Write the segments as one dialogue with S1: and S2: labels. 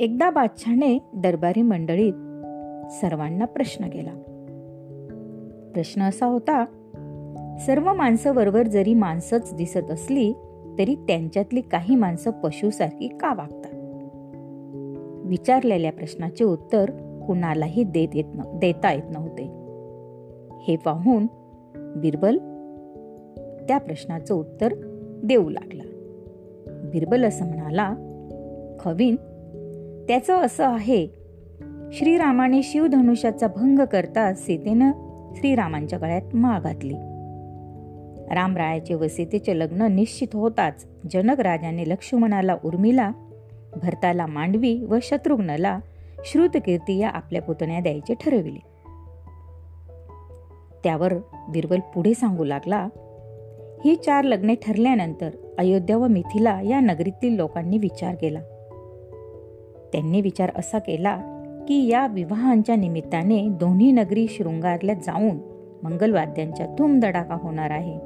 S1: एकदा बादशहाने दरबारी मंडळीत सर्वांना प्रश्न केला. प्रश्न असा होता सर्व माणसं बरोबर जरी माणसंच दिसत असली तरी त्यांच्यातली काही माणसं पशुसारखी का वागतात? विचारलेल्या प्रश्नाचे उत्तर कुणालाही देत येत देता येत नव्हते. हे पाहून बिरबल त्या प्रश्नाचं उत्तर देऊ लागला. बिरबल असं म्हणाला खवीन त्याचं असं आहे श्रीरामाने शिवधनुष्याचा भंग करता सीतेनं श्रीरामांच्या गळ्यात मा घातली. रामरायाचे व सीतेचे लग्न निश्चित होताच जनक राजाने लक्ष्मणाला उर्मिला भरताला मांडवी व शत्रुघ्नला श्रुतकीर्ती या आपल्या पुतण्या द्यायचे ठरविले. त्यावर बिरबल पुढे सांगू लागला ही चार लग्ने ठरल्यानंतर अयोध्या व मिथिला या नगरीतील लोकांनी विचार केला. त्यांनी विचार असा केला की या विवाहांच्या निमित्ताने दोन्ही नगरी शृंगारल्या जाऊन मंगलवाद्यांच्या धूमधडाका होणार आहे.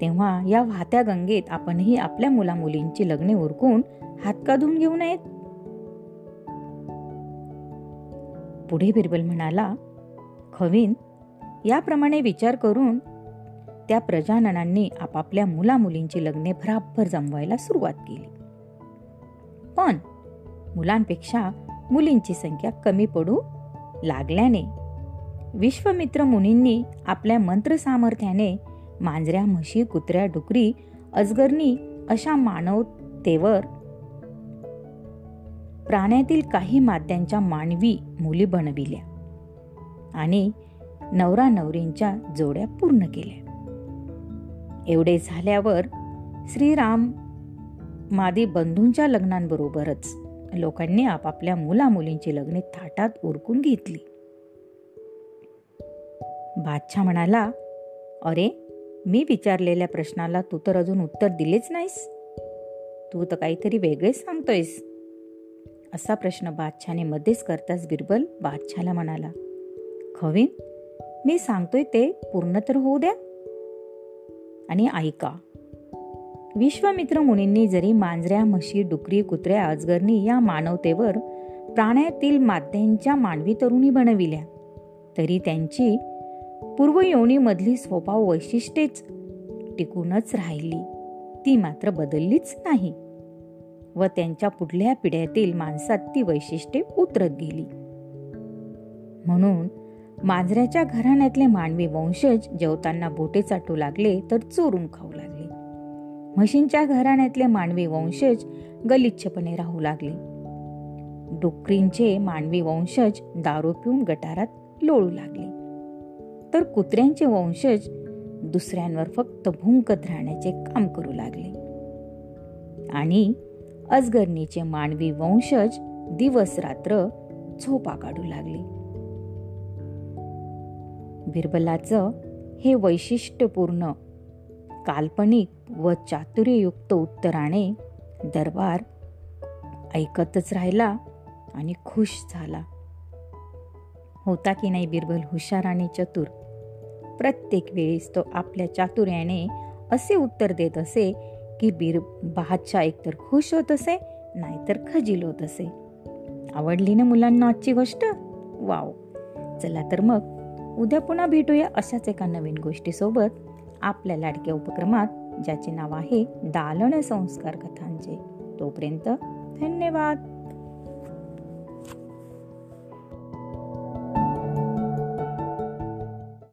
S1: तेव्हा या वाहत्या गंगेत आपणही आपल्या मुला मुलींची लग्ने उरकून हात का धुवून घेऊ नयेत? पुढे बिरबल म्हणाला खवीन याप्रमाणे विचार करून त्या प्रजाननांनी आपापल्या मुला मुलींची लग्ने भराभर जमवायला सुरुवात केली. पण मुलांपेक्षा मुलींची संख्या कमी पडू लागल्याने. विश्वमित्र मुनींनी आपल्या मंत्र सामर्थ्याने मांजऱ्या म्हशी कुत्र्या डुकरी अजगरणी अशा मानवतेवर प्राण्यातील काही माद्यांच्या मानवी मुली बनविल्या आणि नवरा नवरींच्या जोड्या पूर्ण केल्या. एवढे झाल्यावर श्रीराम मादी बंधूंच्या लग्नांबरोबरच लोकांनी आपापल्या मुलामुलींची लग्ने थाटात उरकून घेतली. बादशाह म्हणाला अरे मी विचारलेल्या प्रश्नाला तू तर अजून उत्तर दिलेच नाहीस. तू तर काहीतरी वेगळेच सांगतोयस. असा प्रश्न बादशाने मध्येच करताच बिरबल बादशाला म्हणाला खवीन मी सांगतोय ते पूर्ण तर होऊ द्या. आणि ऐका विश्वामित्र मुनींनी जरी मांजऱ्या म्हशी डुकरी कुत्र्या अजगरणी या मानवतेवर प्राण्यातील माद्यांच्या मानवी तरुणी बनविल्या तरी त्यांची पूर्वयोनीमधली स्वभाव वैशिष्ट्येच टिकूनच राहिली. ती मात्र बदललीच नाही व त्यांच्या पुढल्या पिढ्यातील माणसात ती वैशिष्ट्ये उतरत गेली. म्हणून मांजऱ्याच्या घराण्यातले मानवी वंशज जेवताना बोटे चाटू लागले तर चोरून खाऊ लागले. म्हशींच्या घराण्यातले मानवी वंशज गलिच्छपणे राहू लागले. डुकरींचे मानवी वंशज दारू पिऊन गटारात लोळू लागले. तर कुत्र्यांचे वंशज दुसऱ्यांवर फक्त भुंकत राहण्याचे काम करू लागले. आणि अजगरणीचे मानवी वंशज दिवस रात्र झोपा काढू लागले. बिरबलाचं हे वैशिष्ट्यपूर्ण काल्पनिक व चातुर्ययुक्त उत्तराने दरबार ऐकतच राहिला आणि खुश झाला. होता की नाही बिरबल हुशार आणि चतुर? प्रत्येक वेळेस तो आपल्या चातुर्याने असे उत्तर देत असे की बीर बादशाह एकतर खुश होत असे नाहीतर खजील होत असे. आवडली ना मुलांना आजची गोष्ट? वाव! चला तर मग उद्या पुन्हा भेटूया अशाच एका नवीन गोष्टीसोबत. आपल्या लाडक्या उपक्रमात ज्याचे नाव आहे दालन संस्कार कथांचे. तोपर्यंत धन्यवाद.